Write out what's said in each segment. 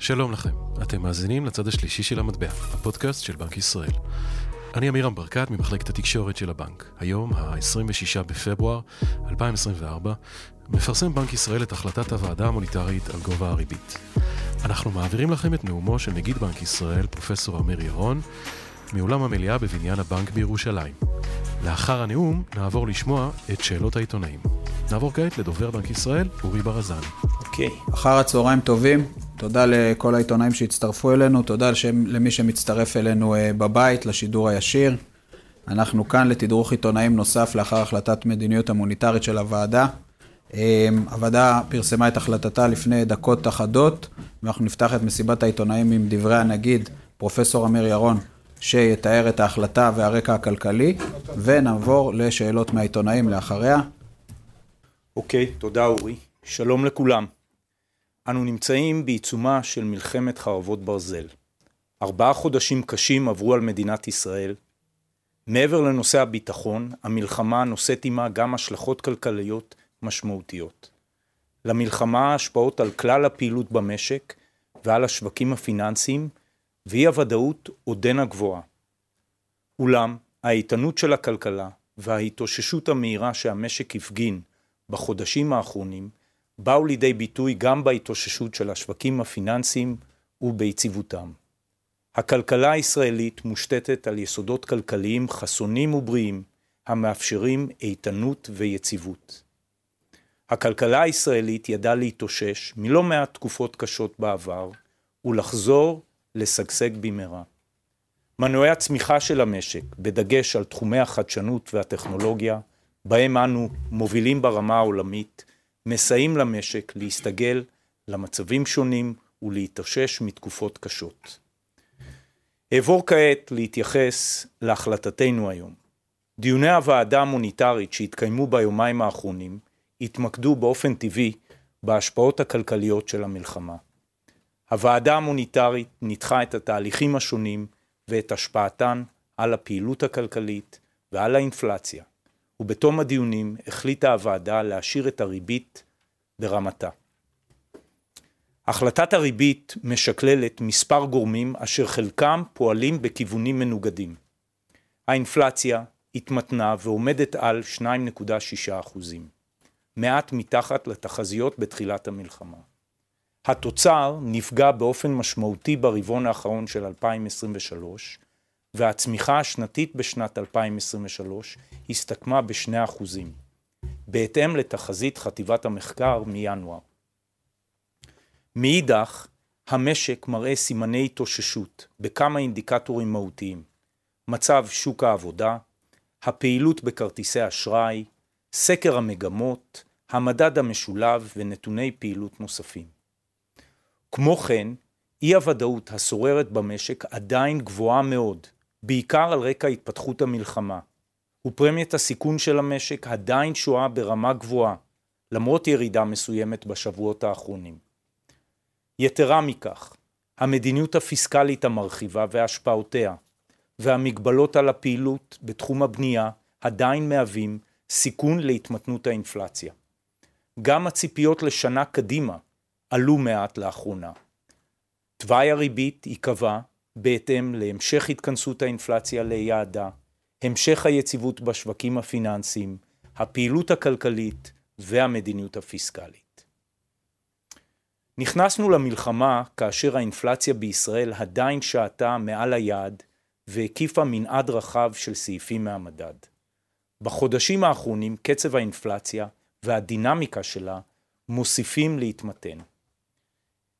שלום לכם, אתם מאזינים לצד השלישי של המטבע, הפודקאסט של בנק ישראל. אני עמירם ברקת ממחלקת התקשורת של הבנק. היום, ה-26 בפברואר 2024, מפרסם בנק ישראל את החלטת הוועדה המוניטרית על גובה הריבית. אנחנו מעבירים לכם את נאומו של נגיד בנק ישראל, פרופסור אמיר ירון, מאולם המליאה בבניין הבנק בירושלים. לאחר הנאום נעבור לשמוע את שאלות העיתונאים. נעבור כעת לדובר בנק ישראל, אורי ברזני. אוקיי, okay. אחר הצהריים טובים. תודה לכל העיתונאים שהצטרפו אלינו, תודה למי שמצטרף אלינו אה, בבית, לשידור הישיר. אנחנו כאן לתדרוך עיתונאים נוסף לאחר החלטת מדיניות המוניטרית של הוועדה. אה, הוועדה פרסמה את החלטתה לפני דקות אחדות, ואנחנו נפתח את מסיבת העיתונאים עם דברי הנגיד, פרופסור אמיר ירון, שיתאר את ההחלטה והרקע הכלכלי, ונעבור לשאלות מהעיתונאים לאחריה. אוקיי, okay, תודה אורי. שלום לכולם. אנו נמצאים בעיצומה של מלחמת חרבות ברזל. ארבעה חודשים קשים עברו על מדינת ישראל. מעבר לנושא הביטחון, המלחמה נושאת עימה גם השלכות כלכליות משמעותיות. למלחמה השפעות על כלל הפעילות במשק ועל השווקים הפיננסיים, ואי הוודאות עודנה גבוהה. אולם, האיתנות של הכלכלה וההתאוששות המהירה שהמשק הפגין בחודשים האחרונים באו לידי ביטוי גם בהתאוששות של השווקים הפיננסיים וביציבותם. הכלכלה הישראלית מושתתת על יסודות כלכליים חסונים ובריאים המאפשרים איתנות ויציבות. הכלכלה הישראלית ידעה להתאושש מלא מעט תקופות קשות בעבר ולחזור לשגשג במהרה. מנועי הצמיחה של המשק, בדגש על תחומי החדשנות והטכנולוגיה, בהם אנו מובילים ברמה העולמית, מסייעים למשק להסתגל למצבים שונים ולהתאושש מתקופות קשות. אעבור כעת להתייחס להחלטתנו היום. דיוני הוועדה המוניטרית שהתקיימו ביומיים האחרונים התמקדו באופן טבעי בהשפעות הכלכליות של המלחמה. הוועדה המוניטרית ניתחה את התהליכים השונים ואת השפעתן על הפעילות הכלכלית ועל האינפלציה. ובתום הדיונים החליטה הוועדה להשאיר את הריבית ברמתה. החלטת הריבית משקללת מספר גורמים אשר חלקם פועלים בכיוונים מנוגדים. האינפלציה התמתנה ועומדת על 2.6 מעט מתחת לתחזיות בתחילת המלחמה. התוצר נפגע באופן משמעותי ברבעון האחרון של 2023, והצמיחה השנתית בשנת 2023 הסתכמה בשני אחוזים, בהתאם לתחזית חטיבת המחקר מינואר. מאידך, המשק מראה סימני התאוששות בכמה אינדיקטורים מהותיים, מצב שוק העבודה, הפעילות בכרטיסי אשראי, סקר המגמות, המדד המשולב ונתוני פעילות נוספים. כמו כן, אי הוודאות השוררת במשק עדיין גבוהה מאוד, בעיקר על רקע התפתחות המלחמה, ופרמיית הסיכון של המשק עדיין שוהה ברמה גבוהה, למרות ירידה מסוימת בשבועות האחרונים. יתרה מכך, המדיניות הפיסקלית המרחיבה והשפעותיה, והמגבלות על הפעילות בתחום הבנייה עדיין מהווים סיכון להתמתנות האינפלציה. גם הציפיות לשנה קדימה עלו מעט לאחרונה. תוואי הריבית ייקבע בהתאם להמשך התכנסות האינפלציה ליעדה, המשך היציבות בשווקים הפיננסיים, הפעילות הכלכלית והמדיניות הפיסקלית. נכנסנו למלחמה כאשר האינפלציה בישראל עדיין שעתה מעל היעד והקיפה מנעד רחב של סעיפים מהמדד. בחודשים האחרונים קצב האינפלציה והדינמיקה שלה מוסיפים להתמתן.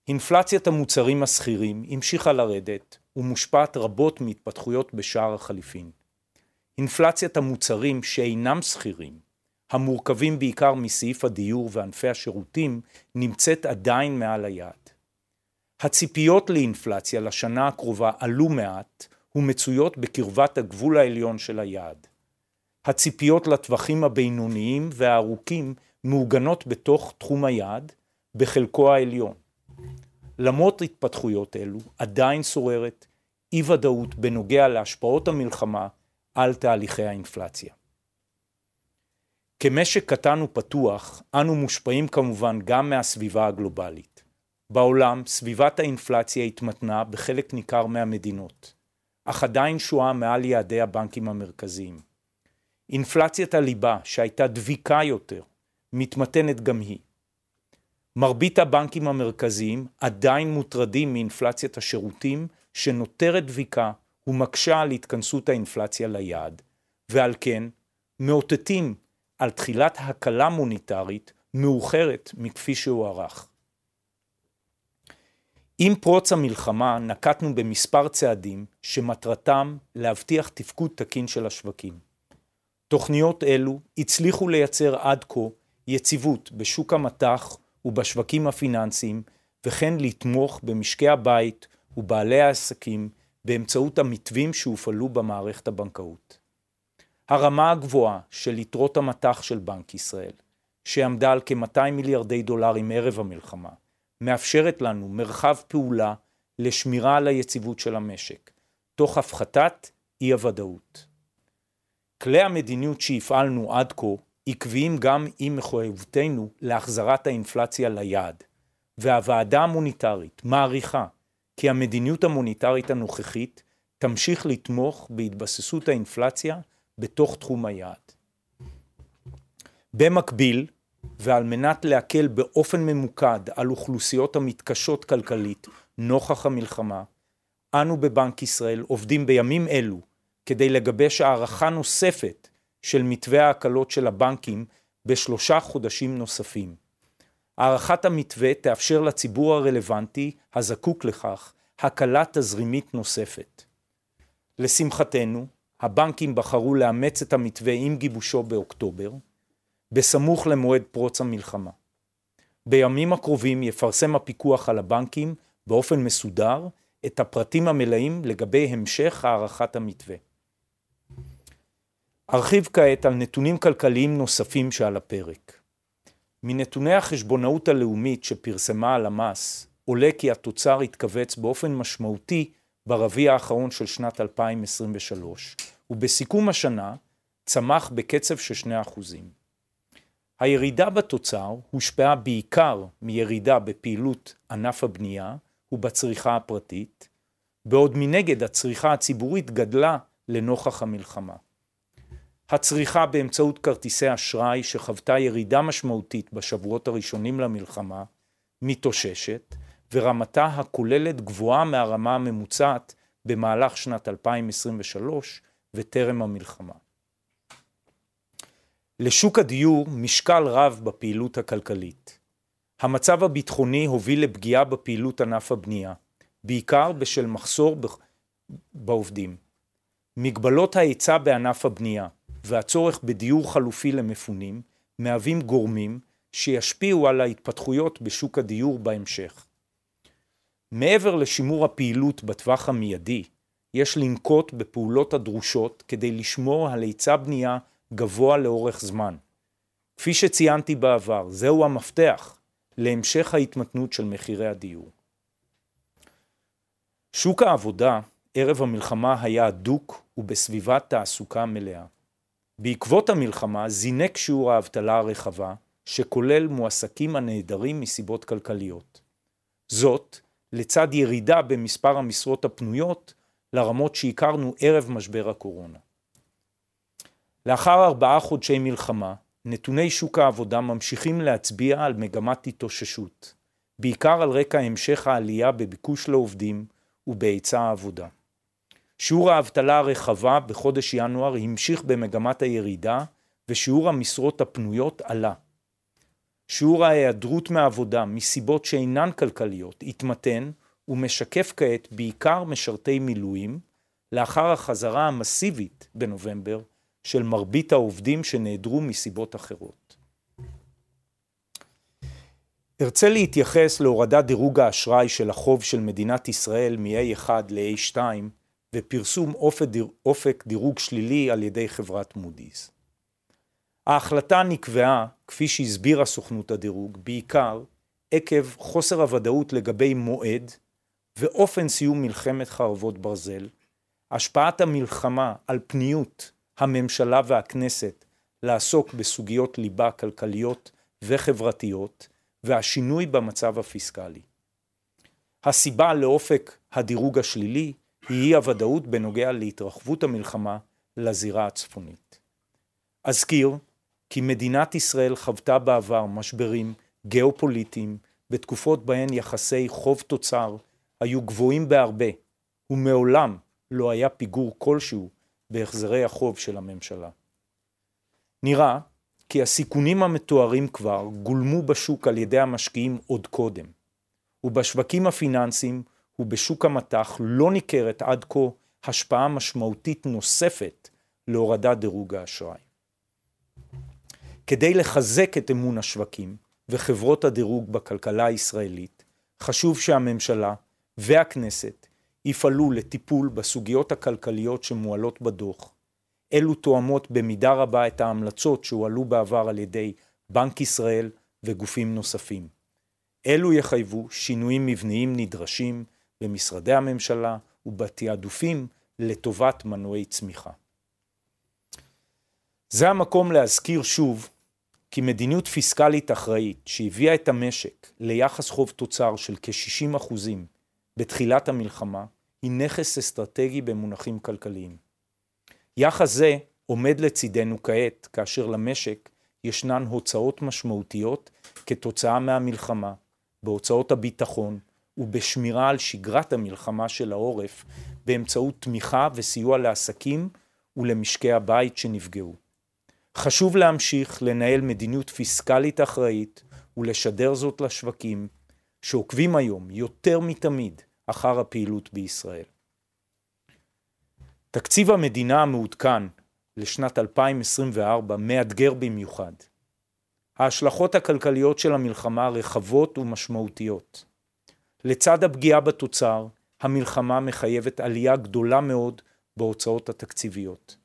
אינפלציית המוצרים השכירים המשיכה לרדת ומושפעת רבות מהתפתחויות בשער החליפין. אינפלציית המוצרים שאינם שכירים, המורכבים בעיקר מסעיף הדיור וענפי השירותים, נמצאת עדיין מעל היעד. הציפיות לאינפלציה לשנה הקרובה עלו מעט ומצויות בקרבת הגבול העליון של היעד. הציפיות לטווחים הבינוניים והארוכים מעוגנות בתוך תחום היעד, בחלקו העליון. למרות התפתחויות אלו, עדיין שוררת אי ודאות בנוגע להשפעות המלחמה על תהליכי האינפלציה. כמשק קטן ופתוח, אנו מושפעים כמובן גם מהסביבה הגלובלית. בעולם סביבת האינפלציה התמתנה בחלק ניכר מהמדינות, אך עדיין שועה מעל יעדי הבנקים המרכזיים. אינפלציית הליבה, שהייתה דביקה יותר, מתמתנת גם היא. מרבית הבנקים המרכזיים עדיין מוטרדים מאינפלציית השירותים שנותרת דביקה ומקשה על התכנסות האינפלציה ליעד, ועל כן מאותתים על תחילת הקלה מוניטרית מאוחרת מכפי שהוערך. עם פרוץ המלחמה נקטנו במספר צעדים שמטרתם להבטיח תפקוד תקין של השווקים. תוכניות אלו הצליחו לייצר עד כה יציבות בשוק המטח ובשווקים הפיננסיים, וכן לתמוך במשקי הבית ובעלי העסקים באמצעות המתווים שהופעלו במערכת הבנקאות. הרמה הגבוהה של יתרות המטח של בנק ישראל, שעמדה על כ-200 מיליארדי דולרים ערב המלחמה, מאפשרת לנו מרחב פעולה לשמירה על היציבות של המשק, תוך הפחתת אי הוודאות. כלי המדיניות שהפעלנו עד כה עקביים גם עם מחויבותנו להחזרת האינפלציה ליעד, והוועדה המוניטרית מעריכה כי המדיניות המוניטרית הנוכחית תמשיך לתמוך בהתבססות האינפלציה בתוך תחום היעד. במקביל, ועל מנת להקל באופן ממוקד על אוכלוסיות המתקשות כלכלית נוכח המלחמה, אנו בבנק ישראל עובדים בימים אלו כדי לגבש הערכה נוספת של מתווה ההקלות של הבנקים בשלושה חודשים נוספים. הערכת המתווה תאפשר לציבור הרלוונטי הזקוק לכך הקלה תזרימית נוספת. לשמחתנו, הבנקים בחרו לאמץ את המתווה עם גיבושו באוקטובר, בסמוך למועד פרוץ המלחמה. בימים הקרובים יפרסם הפיקוח על הבנקים באופן מסודר את הפרטים המלאים לגבי המשך הערכת המתווה. ארחיב כעת על נתונים כלכליים נוספים שעל הפרק. מנתוני החשבונאות הלאומית שפרסמה הלמ"ס עולה כי התוצר התכווץ באופן משמעותי ברביע האחרון של שנת 2023, ובסיכום השנה צמח בקצב של 2%. הירידה בתוצר הושפעה בעיקר מירידה בפעילות ענף הבנייה ובצריכה הפרטית, בעוד מנגד הצריכה הציבורית גדלה לנוכח המלחמה. הצריכה באמצעות כרטיסי אשראי שחוותה ירידה משמעותית בשבועות הראשונים למלחמה, מתאוששת, ורמתה הכוללת גבוהה מהרמה הממוצעת במהלך שנת 2023 וטרם המלחמה. לשוק הדיור משקל רב בפעילות הכלכלית. המצב הביטחוני הוביל לפגיעה בפעילות ענף הבנייה, בעיקר בשל מחסור בעובדים. מגבלות ההיצע בענף הבנייה, והצורך בדיור חלופי למפונים מהווים גורמים שישפיעו על ההתפתחויות בשוק הדיור בהמשך. מעבר לשימור הפעילות בטווח המיידי, יש לנקוט בפעולות הדרושות כדי לשמור על היצע בנייה גבוה לאורך זמן. כפי שציינתי בעבר, זהו המפתח להמשך ההתמתנות של מחירי הדיור. שוק העבודה ערב המלחמה היה הדוק ובסביבת תעסוקה מלאה. בעקבות המלחמה זינק שיעור האבטלה הרחבה, שכולל מועסקים הנעדרים מסיבות כלכליות. זאת, לצד ירידה במספר המשרות הפנויות לרמות שהכרנו ערב משבר הקורונה. לאחר ארבעה חודשי מלחמה, נתוני שוק העבודה ממשיכים להצביע על מגמת התאוששות, בעיקר על רקע המשך העלייה בביקוש לעובדים ובהיצע העבודה. שיעור האבטלה הרחבה בחודש ינואר המשיך במגמת הירידה ושיעור המשרות הפנויות עלה. שיעור ההיעדרות מעבודה מסיבות שאינן כלכליות התמתן ומשקף כעת בעיקר משרתי מילואים לאחר החזרה המסיבית בנובמבר של מרבית העובדים שנעדרו מסיבות אחרות. ארצה להתייחס להורדת דירוג האשראי של החוב של מדינת ישראל מ-A1 ל-A2 ופרסום אופק דירוג שלילי על ידי חברת מודי'ס. ההחלטה נקבעה, כפי שהסבירה סוכנות הדירוג, בעיקר עקב חוסר הוודאות לגבי מועד ואופן סיום מלחמת חרבות ברזל, השפעת המלחמה על פניות הממשלה והכנסת לעסוק בסוגיות ליבה כלכליות וחברתיות והשינוי במצב הפיסקלי. הסיבה לאופק הדירוג השלילי היא הוודאות בנוגע להתרחבות המלחמה לזירה הצפונית. אזכיר כי מדינת ישראל חוותה בעבר משברים גיאופוליטיים בתקופות בהן יחסי חוב תוצר היו גבוהים בהרבה ומעולם לא היה פיגור כלשהו בהחזרי החוב של הממשלה. נראה כי הסיכונים המתוארים כבר גולמו בשוק על ידי המשקיעים עוד קודם, ובשווקים הפיננסיים ובשוק המטח לא ניכרת עד כה השפעה משמעותית נוספת להורדת דירוג האשראי. כדי לחזק את אמון השווקים וחברות הדירוג בכלכלה הישראלית, חשוב שהממשלה והכנסת יפעלו לטיפול בסוגיות הכלכליות שמועלות בדוח. אלו תואמות במידה רבה את ההמלצות שהועלו בעבר על ידי בנק ישראל וגופים נוספים. אלו יחייבו שינויים מבניים נדרשים במשרדי הממשלה ובתעדופים לטובת מנועי צמיחה. זה המקום להזכיר שוב כי מדיניות פיסקלית אחראית שהביאה את המשק ליחס חוב תוצר של כ-60% בתחילת המלחמה היא נכס אסטרטגי במונחים כלכליים. יחס זה עומד לצידנו כעת כאשר למשק ישנן הוצאות משמעותיות כתוצאה מהמלחמה, בהוצאות הביטחון ובשמירה על שגרת המלחמה של העורף באמצעות תמיכה וסיוע לעסקים ולמשקי הבית שנפגעו. חשוב להמשיך לנהל מדיניות פיסקלית אחראית ולשדר זאת לשווקים שעוקבים היום יותר מתמיד אחר הפעילות בישראל. תקציב המדינה המעודכן לשנת 2024 מאתגר במיוחד. ההשלכות הכלכליות של המלחמה רחבות ומשמעותיות. לצד הפגיעה בתוצר, המלחמה מחייבת עלייה גדולה מאוד בהוצאות התקציביות.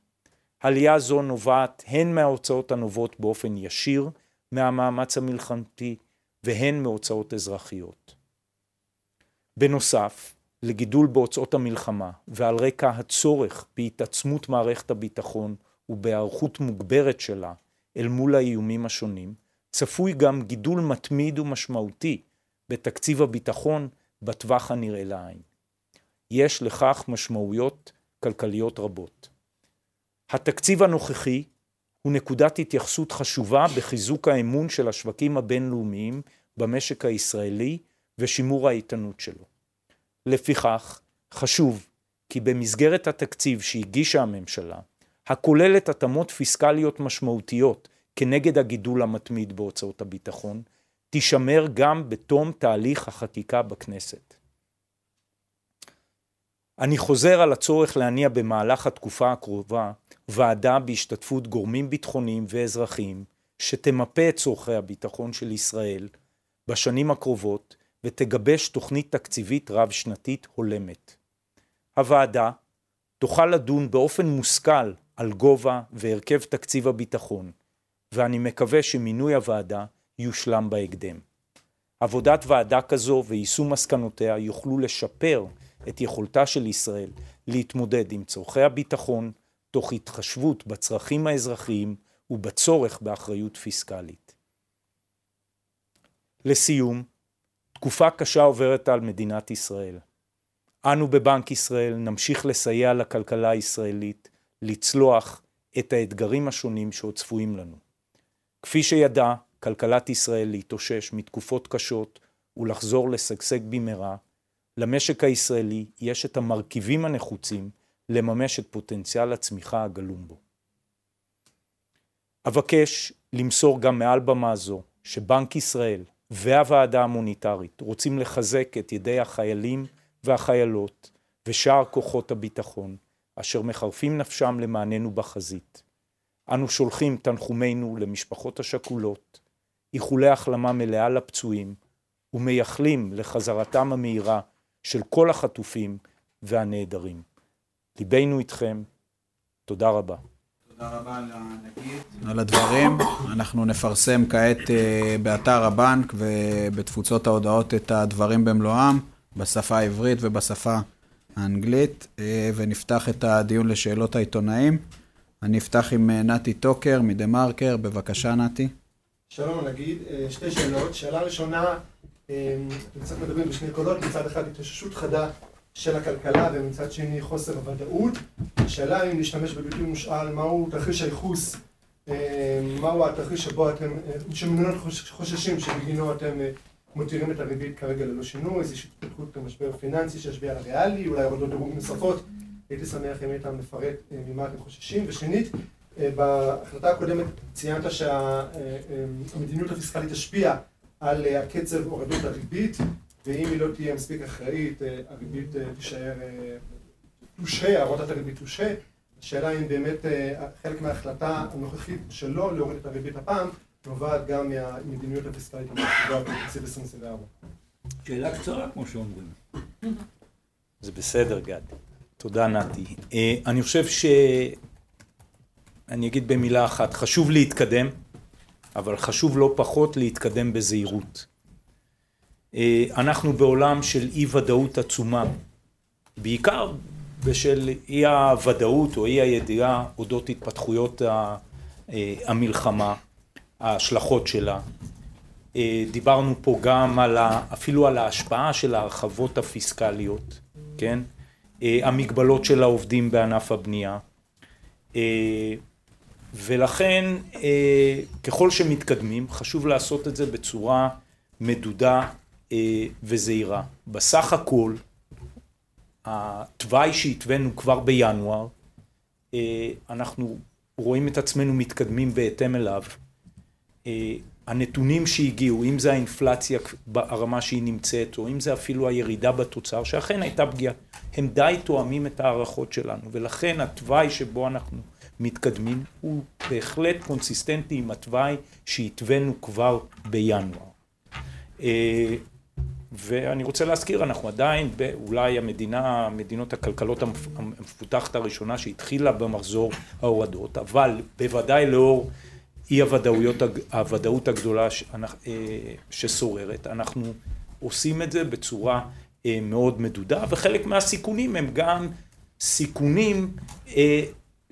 עלייה זו נובעת הן מההוצאות הנובעות באופן ישיר מהמאמץ המלחמתי והן מהוצאות אזרחיות. בנוסף לגידול בהוצאות המלחמה ועל רקע הצורך בהתעצמות מערכת הביטחון ובהיערכות מוגברת שלה אל מול האיומים השונים, צפוי גם גידול מתמיד ומשמעותי בתקציב הביטחון בטווח הנראה לעין. יש לכך משמעויות כלכליות רבות. התקציב הנוכחי הוא נקודת התייחסות חשובה בחיזוק האמון של השווקים הבינלאומיים במשק הישראלי ושימור האיתנות שלו. לפיכך, חשוב כי במסגרת התקציב שהגישה הממשלה, הכוללת התאמות פיסקליות משמעותיות כנגד הגידול המתמיד בהוצאות הביטחון, תישמר גם בתום תהליך החקיקה בכנסת. אני חוזר על הצורך להניע במהלך התקופה הקרובה ועדה בהשתתפות גורמים ביטחוניים ואזרחיים שתמפה את צורכי הביטחון של ישראל בשנים הקרובות ותגבש תוכנית תקציבית רב-שנתית הולמת. הוועדה תוכל לדון באופן מושכל על גובה והרכב תקציב הביטחון, ואני מקווה שמינוי הוועדה יושלם בהקדם. עבודת ועדה כזו ויישום מסקנותיה יוכלו לשפר את יכולתה של ישראל להתמודד עם צורכי הביטחון, תוך התחשבות בצרכים האזרחיים ובצורך באחריות פיסקלית. לסיום, תקופה קשה עוברת על מדינת ישראל. אנו בבנק ישראל נמשיך לסייע לכלכלה הישראלית לצלוח את האתגרים השונים שעוד צפויים לנו. כפי שידע כלכלת ישראל להתאושש מתקופות קשות ולחזור לשגשג במהרה, למשק הישראלי יש את המרכיבים הנחוצים לממש את פוטנציאל הצמיחה הגלום בו. אבקש למסור גם מעל במה זו שבנק ישראל והוועדה המוניטרית רוצים לחזק את ידי החיילים והחיילות ושאר כוחות הביטחון אשר מחרפים נפשם למעננו בחזית. אנו שולחים תנחומינו למשפחות השכולות, איחולי החלמה מלאה לפצועים ומייחלים לחזרתם המהירה של כל החטופים והנעדרים. ליבנו איתכם, תודה רבה. תודה רבה לנגיד על הדברים. אנחנו נפרסם כעת אה, באתר הבנק ובתפוצות ההודעות את הדברים במלואם, בשפה העברית ובשפה האנגלית, אה, ונפתח את הדיון לשאלות העיתונאים. אני אפתח עם אה, נתי טוקר מדה מרקר, בבקשה נתי. שלום נגיד, שתי שאלות. שאלה ראשונה, קצת מדברים בשני קולות, מצד אחד התאוששות חדה של הכלכלה ומצד שני חוסר ודאות. השאלה אם להשתמש בביטוי מושאל, מהו תרחיש הייחוס, מהו התרחיש שבו אתם, שממנו חוששים שבגינו אתם מותירים את הריבית כרגע ללא שינוי, איזושהי התפתחות משבר פיננסי שישפיע על הריאלי, אולי הורדות דירוג נוספות, הייתי שמח אם היית מפרט ממה אתם חוששים. ושנית, בהחלטה הקודמת ציינת שהמדיניות הפיסקלית תשפיע על הקצב הורדות הריבית, ואם היא לא תהיה מספיק אחראית, הריבית תישאר תושהה, הורדת הריבית תושהה. השאלה אם באמת חלק מההחלטה הנוכחית שלא להוריד את הריבית הפעם, נובעת גם מהמדיניות הפיסקלית המחשיבה בתקציב 2024. שאלה קצרה, כמו שאומרים. זה בסדר, גד. תודה, נתי. אני חושב ש... אני אגיד במילה אחת, חשוב להתקדם, אבל חשוב לא פחות להתקדם בזהירות. אנחנו בעולם של אי ודאות עצומה, בעיקר בשל אי הוודאות או אי הידיעה אודות התפתחויות המלחמה, ההשלכות שלה. דיברנו פה גם על ה... אפילו על ההשפעה של ההרחבות הפיסקליות, כן? המגבלות של העובדים בענף הבנייה. ולכן ככל שמתקדמים חשוב לעשות את זה בצורה מדודה וזהירה. בסך הכל התוואי שהתווינו כבר בינואר אנחנו רואים את עצמנו מתקדמים בהתאם אליו. הנתונים שהגיעו, אם זה האינפלציה ברמה שהיא נמצאת או אם זה אפילו הירידה בתוצר שאכן הייתה פגיעה, הם די תואמים את ההערכות שלנו ולכן התוואי שבו אנחנו מתקדמים הוא בהחלט קונסיסטנטי עם התוואי שהתווינו כבר בינואר. ואני רוצה להזכיר, אנחנו עדיין אולי המדינה, מדינות הכלכלות המפותחת הראשונה שהתחילה במחזור ההורדות, אבל בוודאי לאור אי הוודאויות, הוודאות הגדולה ששוררת, אנחנו עושים את זה בצורה מאוד מדודה וחלק מהסיכונים הם גם סיכונים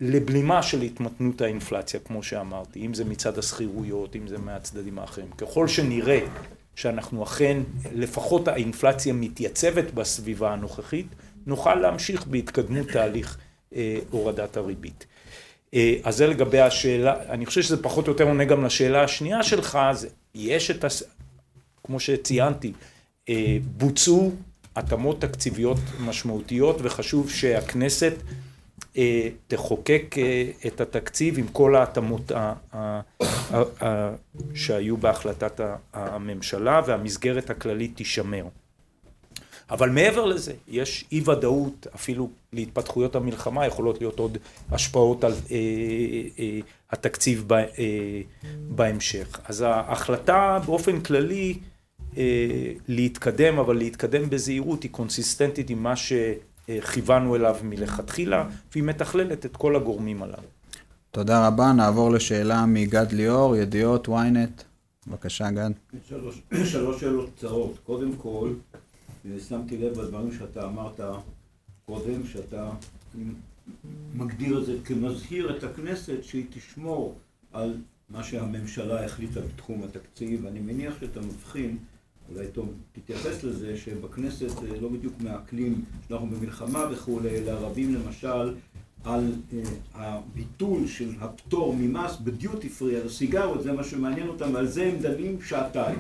לבלימה של התמתנות האינפלציה כמו שאמרתי, אם זה מצד השכירויות, אם זה מהצדדים האחרים. ככל שנראה שאנחנו אכן, לפחות האינפלציה מתייצבת בסביבה הנוכחית, נוכל להמשיך בהתקדמות תהליך הורדת הריבית. אז זה לגבי השאלה, אני חושב שזה פחות או יותר עונה גם לשאלה השנייה שלך, זה יש את, כמו שציינתי, בוצעו התאמות תקציביות משמעותיות וחשוב שהכנסת תחוקק את התקציב עם כל ההתאמות שהיו בהחלטת הממשלה והמסגרת הכללית תישמר. אבל מעבר לזה יש אי ודאות אפילו להתפתחויות המלחמה יכולות להיות עוד השפעות על התקציב בהמשך. אז ההחלטה באופן כללי להתקדם אבל להתקדם בזהירות היא קונסיסטנטית עם מה שכיוונו אליו מלכתחילה והיא מתכללת את כל הגורמים הללו. תודה רבה, נעבור לשאלה מגד ליאור, ידיעות ynet, בבקשה גד. שלוש, שלוש שאלות קצרות, קודם כל שמתי לב בדברים שאתה אמרת קודם, שאתה מגדיר את זה כמזהיר את הכנסת שהיא תשמור על מה שהממשלה החליטה בתחום התקציב, אני מניח שאתה מבחין, אולי טוב תתייחס לזה, שבכנסת לא בדיוק מעכלים שאנחנו במלחמה וכולי, אלא רבים למשל על הביטול של הפטור ממס בדיוטי פרי על הסיגרות, זה מה שמעניין אותם, ועל זה הם דנים שעתיים.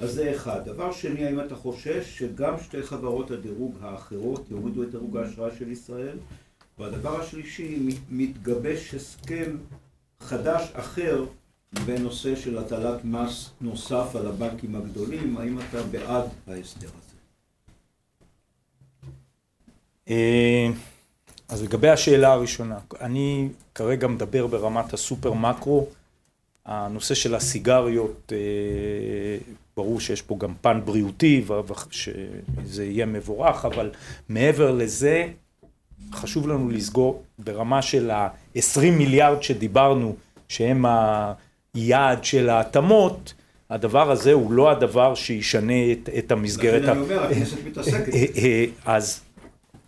אז זה אחד. דבר שני, האם אתה חושש שגם שתי חברות הדירוג האחרות יורידו את דירוג האשראי של ישראל? והדבר השלישי, מתגבש הסכם חדש אחר בנושא של הטלת מס נוסף על הבנקים הגדולים, האם אתה בעד ההסדר הזה? אז לגבי השאלה הראשונה, אני כרגע מדבר ברמת הסופר מקרו, הנושא של הסיגריות, ברור שיש פה גם פן בריאותי ושזה יהיה מבורך, אבל מעבר לזה חשוב לנו לסגור ברמה של ה-20 מיליארד שדיברנו שהם היעד של ההתאמות, הדבר הזה הוא לא הדבר שישנה את המסגרת. לכן אני אומר, הכנסת מתעסקת. אז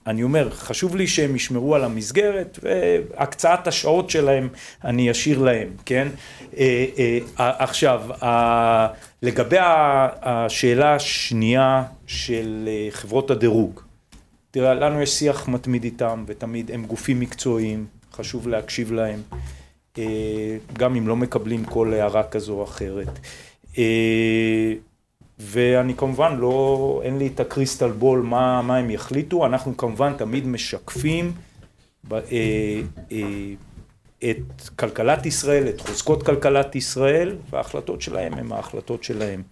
אני אומר, חשוב לי שהם ישמרו על המסגרת, והקצאת השעות שלהם אני אשאיר להם, כן? אה, אה, עכשיו, לגבי השאלה השנייה של אה, חברות הדירוג, תראה, לנו יש שיח מתמיד איתם, ותמיד הם גופים מקצועיים, חשוב להקשיב להם, גם אם לא מקבלים כל הערה כזו או אחרת. ואני כמובן לא, אין לי את הקריסטל בול מה, מה הם יחליטו, אנחנו כמובן תמיד משקפים אה, אה, את כלכלת ישראל, את חוזקות כלכלת ישראל, וההחלטות שלהם הם ההחלטות שלהם.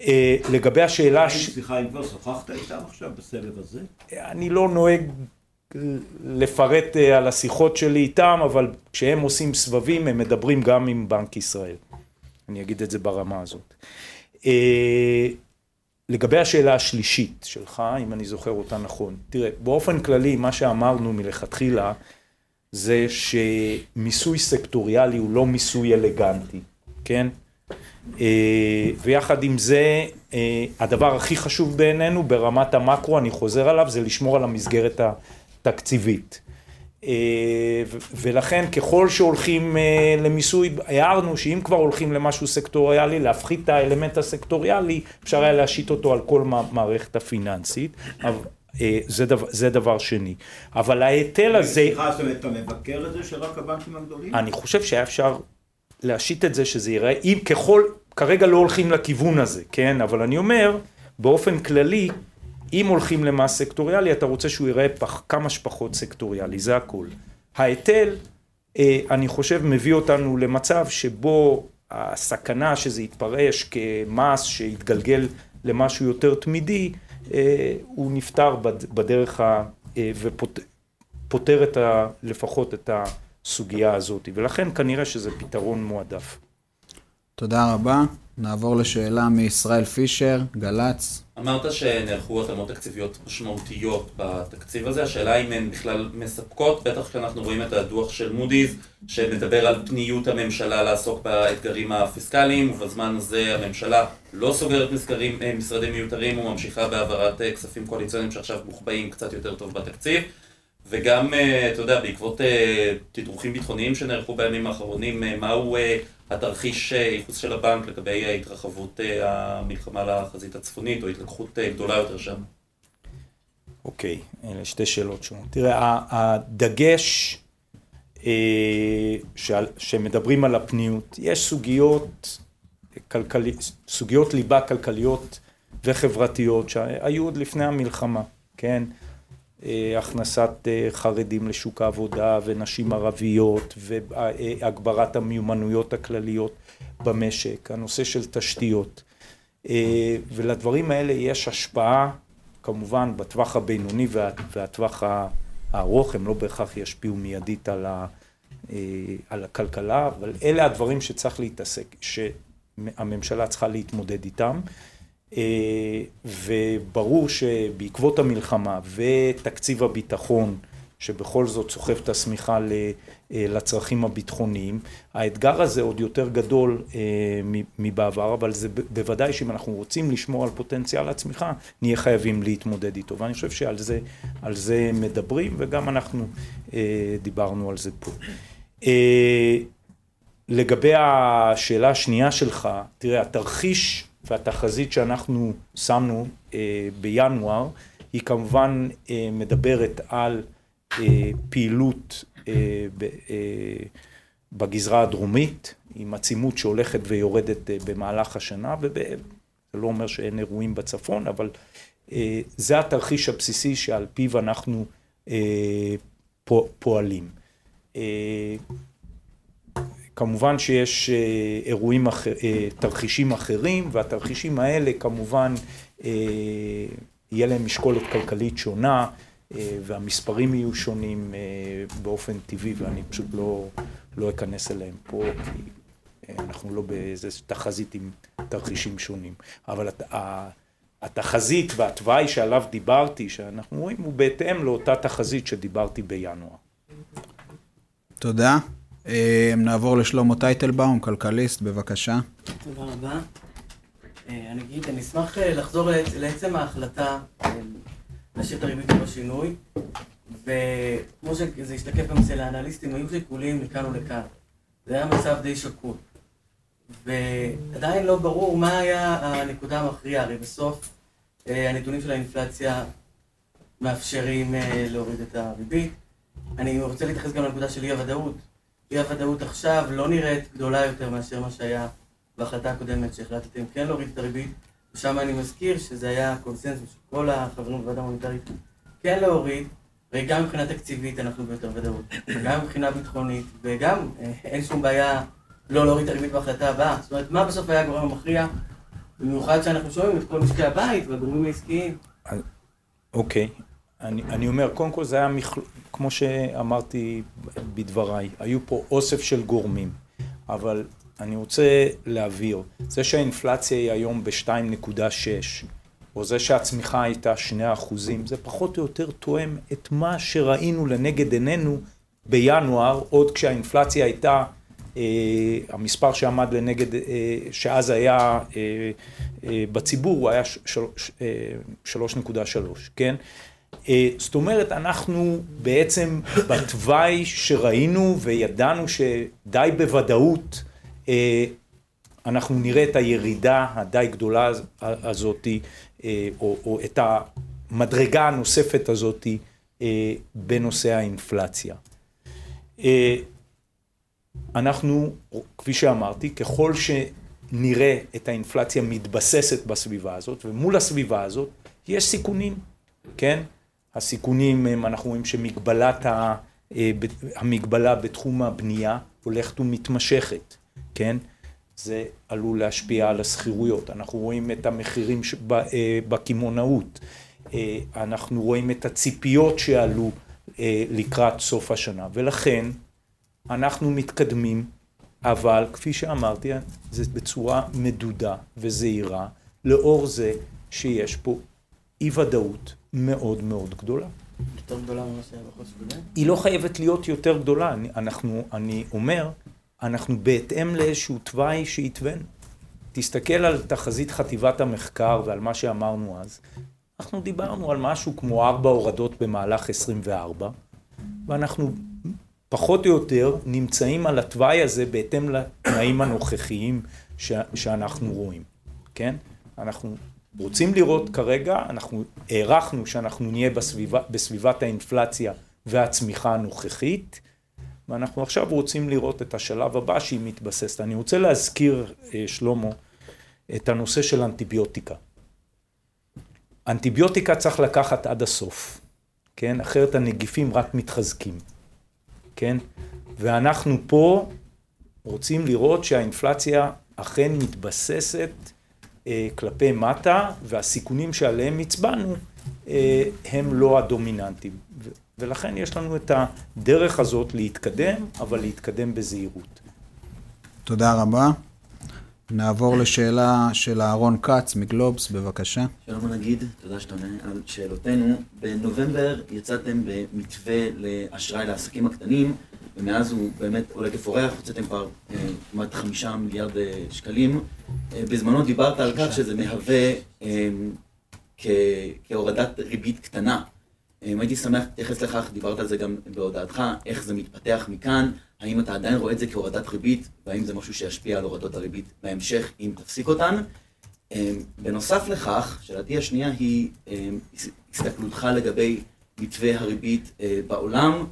אה, לגבי השאלה... סליחה, אם כבר שוחחת איתם עכשיו בסבב הזה? אני לא נוהג לפרט אה, על השיחות שלי איתם, אבל כשהם עושים סבבים הם מדברים גם עם בנק ישראל. אני אגיד את זה ברמה הזאת. אה, לגבי השאלה השלישית שלך, אם אני זוכר אותה נכון, תראה, באופן כללי מה שאמרנו מלכתחילה זה שמיסוי סקטוריאלי הוא לא מיסוי אלגנטי, כן? אה, ויחד עם זה, הדבר הכי חשוב בעינינו ברמת המקרו, אני חוזר עליו, זה לשמור על המסגרת התקציבית. אה, ולכן ככל שהולכים אה, למיסוי, הערנו שאם כבר הולכים למשהו סקטוריאלי, להפחית את האלמנט הסקטוריאלי, אפשר היה להשית אותו על כל מערכת הפיננסית. אה, זה דבר, זה דבר שני. אבל ההיטל הזה... סליחה, זאת אומרת, אתה מבקר את זה שרק הבנקים הגדולים? אני חושב שהיה אפשר להשית את זה שזה ייראה, אם ככל, כרגע לא הולכים לכיוון הזה, כן? אבל אני אומר, באופן כללי, אם הולכים למס סקטוריאלי, אתה רוצה שהוא ייראה פח, כמה שפחות סקטוריאלי, זה הכל. ההיטל, אה, אני חושב, מביא אותנו למצב שבו הסכנה שזה יתפרש כמס שיתגלגל למשהו יותר תמידי, אה, הוא נפתר בדרך ה... אה, ופותר את ה... לפחות את הסוגיה הזאת, ולכן כנראה שזה פתרון מועדף. תודה רבה. נעבור לשאלה מישראל פישר, גל"צ. אמרת שנערכו התאמות תקציביות משמעותיות בתקציב הזה, השאלה אם הן בכלל מספקות, בטח כשאנחנו רואים את הדוח של מודי'ס, שמדבר על פניות הממשלה לעסוק באתגרים הפיסקליים, ובזמן הזה הממשלה לא סוגרת מסגרים, אה, משרדים מיותרים וממשיכה בהעברת אה, כספים קואליציוניים שעכשיו מוחבאים קצת יותר טוב בתקציב. וגם, אה, אתה יודע, בעקבות תדרוכים ביטחוניים שנערכו בימים האחרונים, מהו התרחיש אה, ייחוס של הבנק לגבי התרחבות אה, המלחמה לחזית הצפונית או התלקחות אה, גדולה יותר שם. אוקיי, אלה שתי שאלות שונות. תראה, הדגש שמדברים על הפניות, יש סוגיות, כלכלי, סוגיות ליבה כלכליות וחברתיות שהיו עוד לפני המלחמה, כן? אה, הכנסת אה, חרדים לשוק העבודה ונשים ערביות והגברת המיומנויות הכלליות במשק, הנושא של תשתיות. אה, ולדברים האלה יש השפעה כמובן בטווח הבינוני והטווח הארוך, הם לא בהכרח ישפיעו מיידית על, ה, על הכלכלה, אבל אלה הדברים שצריך להתעסק, שהממשלה צריכה להתמודד איתם. אה, וברור שבעקבות המלחמה ותקציב הביטחון, שבכל זאת סוחב את השמיכה אה, לצרכים הביטחוניים, האתגר הזה עוד יותר גדול אה, מבעבר, אבל זה בוודאי שאם אנחנו רוצים לשמור על פוטנציאל הצמיחה, נהיה חייבים להתמודד איתו. ואני חושב שעל זה, זה מדברים, וגם אנחנו דיברנו על זה פה. לגבי השאלה השנייה שלך, תראה, התרחיש והתחזית שאנחנו שמנו אה, בינואר היא כמובן אה, מדברת על אה, פעילות אה, ב, אה, בגזרה הדרומית עם עצימות שהולכת ויורדת אה, במהלך השנה וזה לא אומר שאין אירועים בצפון אבל אה, זה התרחיש הבסיסי שעל פיו אנחנו אה, פועלים. כמובן שיש אה, אירועים, אחר, אה, תרחישים אחרים, והתרחישים האלה כמובן אה, יהיה להם משקולת כלכלית שונה, והמספרים יהיו שונים באופן טבעי, ואני פשוט לא, לא אכנס אליהם פה, כי אנחנו לא באיזה תחזית עם תרחישים שונים. אבל התחזית והתוואי שעליו דיברתי, שאנחנו רואים, הוא בהתאם לאותה תחזית שדיברתי בינואר. תודה. אה, נעבור לשלמה טייטלבאום, כלכליסט, בבקשה. תודה רבה. אה, אני אגיד, אני אשמח אה, לחזור לעצם ההחלטה להשאיר את הריבית ללא שינוי, וכמו שזה השתקף גם אצל האנליסטים, היו שיקולים לכאן ולכאן. זה היה מצב די שקול. ועדיין לא ברור מה היה הנקודה המכריעה, הרי בסוף הנתונים של האינפלציה מאפשרים להוריד את הריבית. אני רוצה להתייחס גם לנקודה של אי הוודאות. אי הוודאות עכשיו לא נראית גדולה יותר מאשר מה שהיה בהחלטה הקודמת שהחלטתם כן להוריד את הריבית, ושם אני מזכיר שזה היה קונסנזוס של כל החברים בוועדה המוניטרית כן להוריד, וגם מבחינה תקציבית אנחנו ביותר ודאות, גם מבחינה ביטחונית, וגם אה, אין שום בעיה לא להוריד את הריבית בהחלטה הבאה. זאת אומרת, מה בסוף היה הגורם המכריע? במיוחד שאנחנו שומעים את כל משקי הבית והגורמים העסקיים. אוקיי, אני, אני אומר, קודם כל זה היה, מכל... כמו שאמרתי בדבריי, היו פה אוסף של גורמים, אבל אני רוצה להבהיר, זה שהאינפלציה היא היום ב-2.6, או זה שהצמיחה הייתה 2 אחוזים, זה פחות או יותר תואם את מה שראינו לנגד עינינו בינואר, עוד כשהאינפלציה הייתה, אה, המספר שעמד לנגד, אה, שאז היה אה, אה, בציבור, הוא היה 3.3, אה, כן? אה, זאת אומרת, אנחנו בעצם בתוואי שראינו וידענו שדי בוודאות אה, אנחנו נראה את הירידה הדי גדולה הזאת, אה, או, או את המדרגה הנוספת הזאת בנושא האינפלציה. אנחנו, כפי שאמרתי, ככל שנראה את האינפלציה מתבססת בסביבה הזאת, ומול הסביבה הזאת יש סיכונים, כן? הסיכונים הם, אנחנו רואים שמגבלת ה, אה, המגבלה בתחום הבנייה הולכת ומתמשכת, כן? זה עלול להשפיע על השכירויות. אנחנו רואים את המחירים אה, בקמעונאות. אה, אנחנו רואים את הציפיות שעלו לקראת סוף השנה. ולכן אנחנו מתקדמים, אבל כפי שאמרתי, זה בצורה מדודה וזהירה, לאור זה שיש פה אי ודאות מאוד מאוד גדולה. יותר גדולה ממה שהיה בחוץ הקודם? היא לא חייבת להיות יותר גדולה. אני, אנחנו, אני אומר, אנחנו בהתאם לאיזשהו תוואי שהתווינו. תסתכל על תחזית חטיבת המחקר ועל מה שאמרנו אז. אנחנו דיברנו על משהו כמו ארבע הורדות במהלך 24, ואנחנו פחות או יותר נמצאים על התוואי הזה בהתאם לתנאים הנוכחיים ש, שאנחנו רואים, כן? אנחנו רוצים לראות כרגע, אנחנו הערכנו שאנחנו נהיה בסביבה, בסביבת האינפלציה והצמיחה הנוכחית, ואנחנו עכשיו רוצים לראות את השלב הבא שהיא מתבססת. אני רוצה להזכיר, אה, שלמה, את הנושא של אנטיביוטיקה. אנטיביוטיקה צריך לקחת עד הסוף, כן? אחרת הנגיפים רק מתחזקים, כן? ואנחנו פה רוצים לראות שהאינפלציה אכן מתבססת כלפי מטה, והסיכונים שעליהם הצבענו אה, הם לא הדומיננטיים. ולכן יש לנו את הדרך הזאת להתקדם, אבל להתקדם בזהירות. תודה רבה. נעבור לשאלה של אהרון כץ מגלובס, בבקשה. שלום הנגיד, תודה שאתה עונה על שאלותינו. בנובמבר יצאתם במתווה לאשראי לעסקים הקטנים. ומאז הוא באמת עולה כפורח, הוצאתם כבר אה, כמעט חמישה מיליארד אה, שקלים. אה, בזמנו דיברת על כך שזה מהווה כהורדת ריבית קטנה. הייתי שמח להתייחס לכך, דיברת על זה גם בהודעתך, איך זה מתפתח מכאן, האם אתה עדיין רואה את זה כהורדת ריבית, והאם זה משהו שישפיע על הורדות הריבית בהמשך, אם תפסיק אותן. בנוסף לכך, שאלתי השנייה היא הסתכלותך לגבי מתווה הריבית בעולם.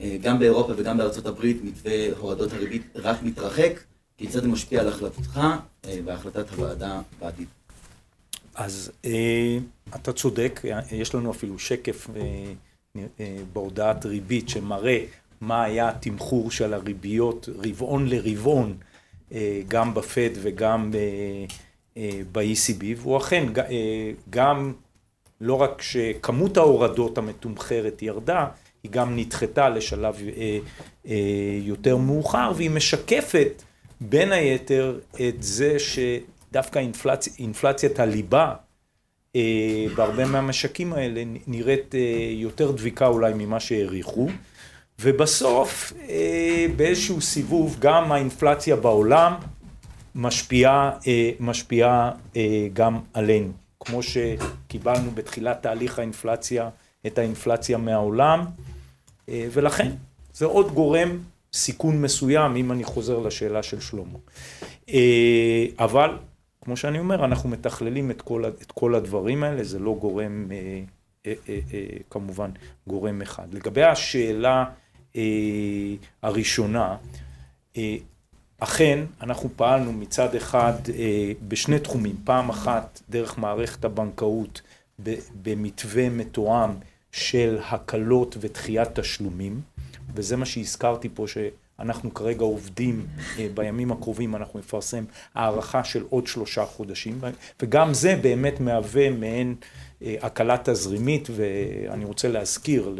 אה, גם באירופה וגם בארצות הברית מתווה הורדות הריבית רק מתרחק, כיצד זה משפיע על החלטתך אה, והחלטת הוועדה בעתיד. אז אה, אתה צודק, יש לנו אפילו שקף בהודעת ריבית שמראה מה היה התמחור של הריביות רבעון לרבעון, גם בפד וגם ב-ECB, והוא אכן גם לא רק שכמות ההורדות המתומחרת ירדה, היא גם נדחתה לשלב אה, אה, יותר מאוחר, והיא משקפת בין היתר את זה שדווקא אינפלצ... אינפלציית הליבה אה, בהרבה מהמשקים האלה נראית אה, יותר דביקה אולי ממה שהעריכו. ובסוף אה, באיזשהו סיבוב גם האינפלציה בעולם משפיעה, אה, משפיעה אה, גם עלינו. כמו שקיבלנו בתחילת תהליך האינפלציה, את האינפלציה מהעולם, ולכן זה עוד גורם סיכון מסוים, אם אני חוזר לשאלה של שלמה. אה, אבל, כמו שאני אומר, אנחנו מתכללים את כל, את כל הדברים האלה, זה לא גורם, כמובן, גורם אחד. לגבי השאלה הראשונה, אכן, אנחנו פעלנו מצד אחד אה, בשני תחומים, פעם אחת דרך מערכת הבנקאות במתווה מתואם של הקלות ודחיית תשלומים, וזה מה שהזכרתי פה שאנחנו כרגע עובדים, אה, בימים הקרובים אנחנו נפרסם הערכה של עוד שלושה חודשים, וגם זה באמת מהווה מעין אה, הקלה תזרימית, ואני רוצה להזכיר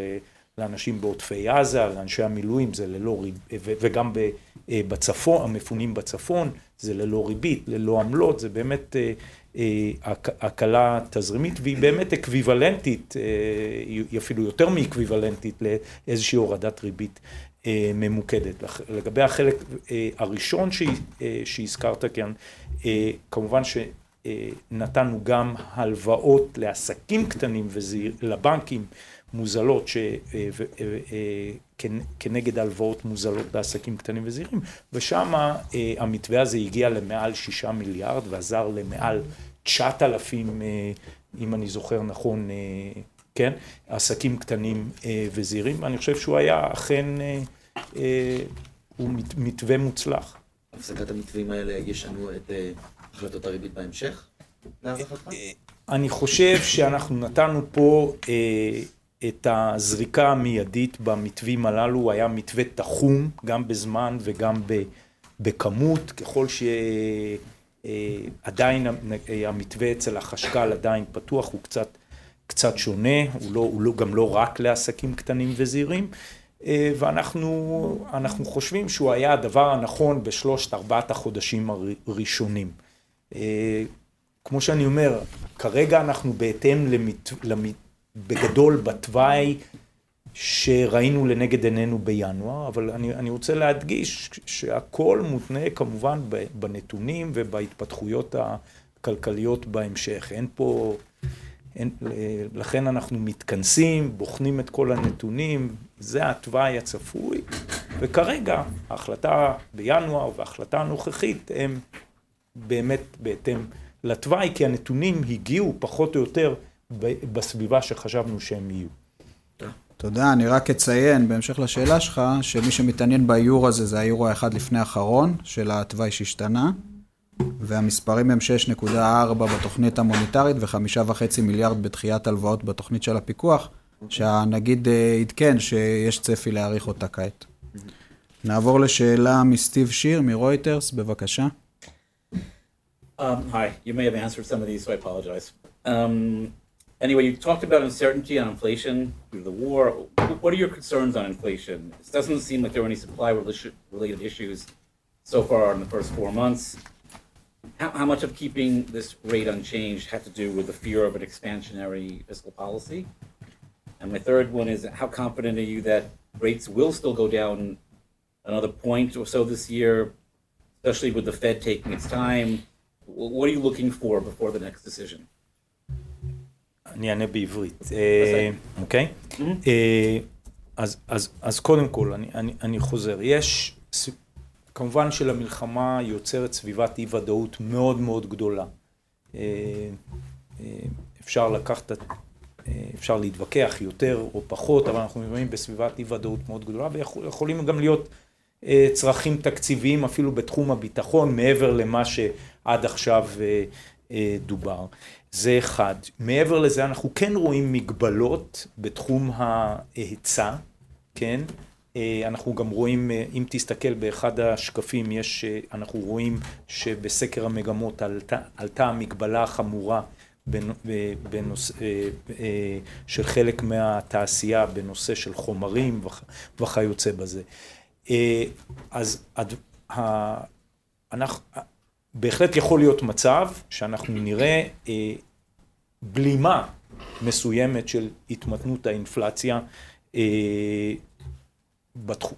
לאנשים בעוטפי עזה, לאנשי המילואים, זה ללא ריב, וגם ב... אה, בצפון, המפונים בצפון, זה ללא ריבית, ללא עמלות, זה באמת הקלה תזרימית והיא באמת אקוויוולנטית, היא אפילו יותר מאקוויוולנטית לאיזושהי הורדת ריבית ממוקדת. לגבי החלק הראשון שהזכרת כאן, כמובן שנתנו גם הלוואות לעסקים קטנים ולבנקים מוזלות ש... אה, אה, אה, כנגד הלוואות מוזלות לעסקים קטנים וזעירים, ושם המתווה הזה הגיע למעל שישה מיליארד ועזר למעל תשעת אלפים, אם אני זוכר נכון, כן, עסקים קטנים וזעירים, ואני חושב שהוא היה אכן, הוא מתווה מוצלח. הפסקת המתווים האלה ישנו את החלטות הריבית בהמשך? אני חושב שאנחנו נתנו פה את הזריקה המיידית במתווים הללו, היה מתווה תחום גם בזמן וגם בכמות, ככל שעדיין המתווה אצל החשכ"ל עדיין פתוח, הוא קצת, קצת שונה, הוא, לא, הוא לא, גם לא רק לעסקים קטנים וזעירים, ואנחנו חושבים שהוא היה הדבר הנכון בשלושת ארבעת החודשים הראשונים. כמו שאני אומר, כרגע אנחנו בהתאם למת, למת, בגדול בתוואי שראינו לנגד עינינו בינואר, אבל אני, אני רוצה להדגיש שהכל מותנה כמובן בנתונים ובהתפתחויות הכלכליות בהמשך. אין פה, אין, לכן אנחנו מתכנסים, בוחנים את כל הנתונים, זה התוואי הצפוי, וכרגע ההחלטה בינואר וההחלטה הנוכחית הם באמת בהתאם לתוואי, כי הנתונים הגיעו פחות או יותר בסביבה שחשבנו שהם יהיו. תודה, אני רק אציין, בהמשך לשאלה שלך, שמי שמתעניין ביורו הזה, זה היורו האחד לפני האחרון, של התוואי שהשתנה, והמספרים הם 6.4 בתוכנית המוניטרית ו-5.5 מיליארד בתחיית הלוואות בתוכנית של הפיקוח, שהנגיד אה, עדכן שיש צפי להאריך אותה כעת. נעבור לשאלה מסטיב שיר מרויטרס, בבקשה. Um, hi, you may have answered some of these, so I apologize. Um, Anyway, you talked about uncertainty on inflation to the war. What are your concerns on inflation? It doesn't seem like there are any supply related issues so far in the first four months. How, how much of keeping this rate unchanged had to do with the fear of an expansionary fiscal policy? And my third one is how confident are you that rates will still go down another point or so this year, especially with the Fed taking its time? What are you looking for before the next decision? אני אענה בעברית, אה, אוקיי? אה, אז, קודם כל, אני חוזר, יש, כמובן שלמלחמה יוצרת סביבת אי ודאות מאוד מאוד גדולה. אה, אפשר לקחת, אפשר להתווכח יותר או פחות, אבל אנחנו נמצאים בסביבת אי ודאות מאוד גדולה, ויכולים גם להיות צרכים תקציביים אפילו בתחום הביטחון, מעבר למה שעד עכשיו דובר. זה אחד. מעבר לזה אנחנו כן רואים מגבלות בתחום ההיצע, כן? אה, אנחנו גם רואים, אה, אם תסתכל באחד השקפים, יש, אה, אנחנו רואים שבסקר המגמות עלתה, עלתה המגבלה החמורה בנוס, של חלק מהתעשייה בנושא של חומרים וכיוצא בזה. אז אנחנו, בהחלט יכול להיות מצב שאנחנו נראה אה, בלימה מסוימת של התמתנות האינפלציה אה, בתח...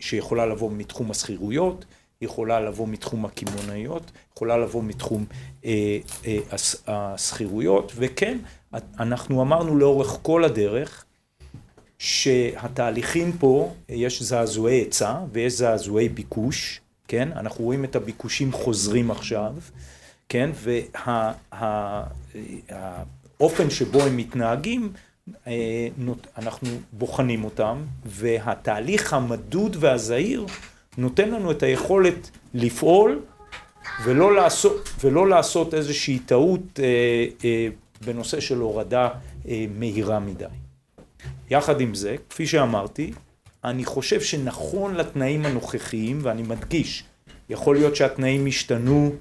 שיכולה לבוא מתחום השכירויות, יכולה לבוא מתחום הקמעונאיות, יכולה לבוא מתחום אה, אה, השכירויות, וכן, אנחנו אמרנו לאורך כל הדרך, שהתהליכים פה, יש זעזועי היצע ויש זעזועי ביקוש, כן? אנחנו רואים את הביקושים חוזרים עכשיו, כן? והאופן שבו הם מתנהגים, אה, אנחנו בוחנים אותם, והתהליך המדוד והזהיר נותן לנו את היכולת לפעול ולא לעשות, ולא לעשות איזושהי טעות אה, אה, בנושא של הורדה מהירה מדי. יחד עם זה, כפי שאמרתי, אני חושב שנכון לתנאים הנוכחיים, ואני מדגיש, יכול להיות שהתנאים השתנו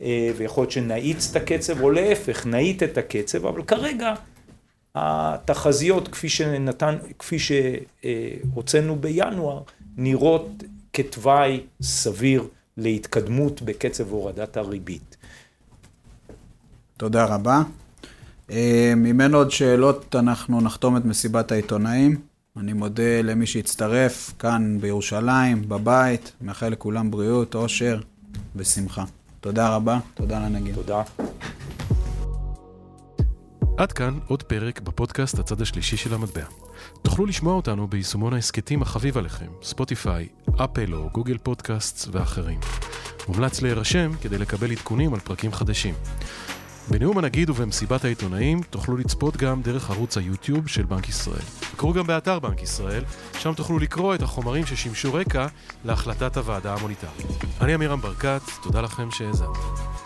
אה, ויכול להיות שנאיץ את הקצב, או להפך, נאיט את הקצב, אבל כרגע התחזיות כפי שנתן, כפי שהוצאנו בינואר, נראות כתוואי סביר להתקדמות בקצב הורדת הריבית. תודה רבה. אה, אם אין עוד שאלות, אנחנו נחתום את מסיבת העיתונאים. אני מודה למי שהצטרף כאן בירושלים, בבית, מאחל לכולם בריאות, אושר ושמחה. תודה רבה, תודה לנגיד. תודה. עד כאן עוד פרק בפודקאסט הצד השלישי של המטבע. תוכלו לשמוע אותנו ביישומון ההסכתים החביב עליכם, ספוטיפיי, אפל או גוגל פודקאסט ואחרים. מומלץ להירשם כדי לקבל עדכונים על פרקים חדשים. בנאום הנגיד ובמסיבת העיתונאים תוכלו לצפות גם דרך ערוץ היוטיוב של בנק ישראל. קראו גם באתר בנק ישראל, שם תוכלו לקרוא את החומרים ששימשו רקע להחלטת הוועדה המוניטרית. אני עמירם ברקת, תודה לכם שהאזנתם.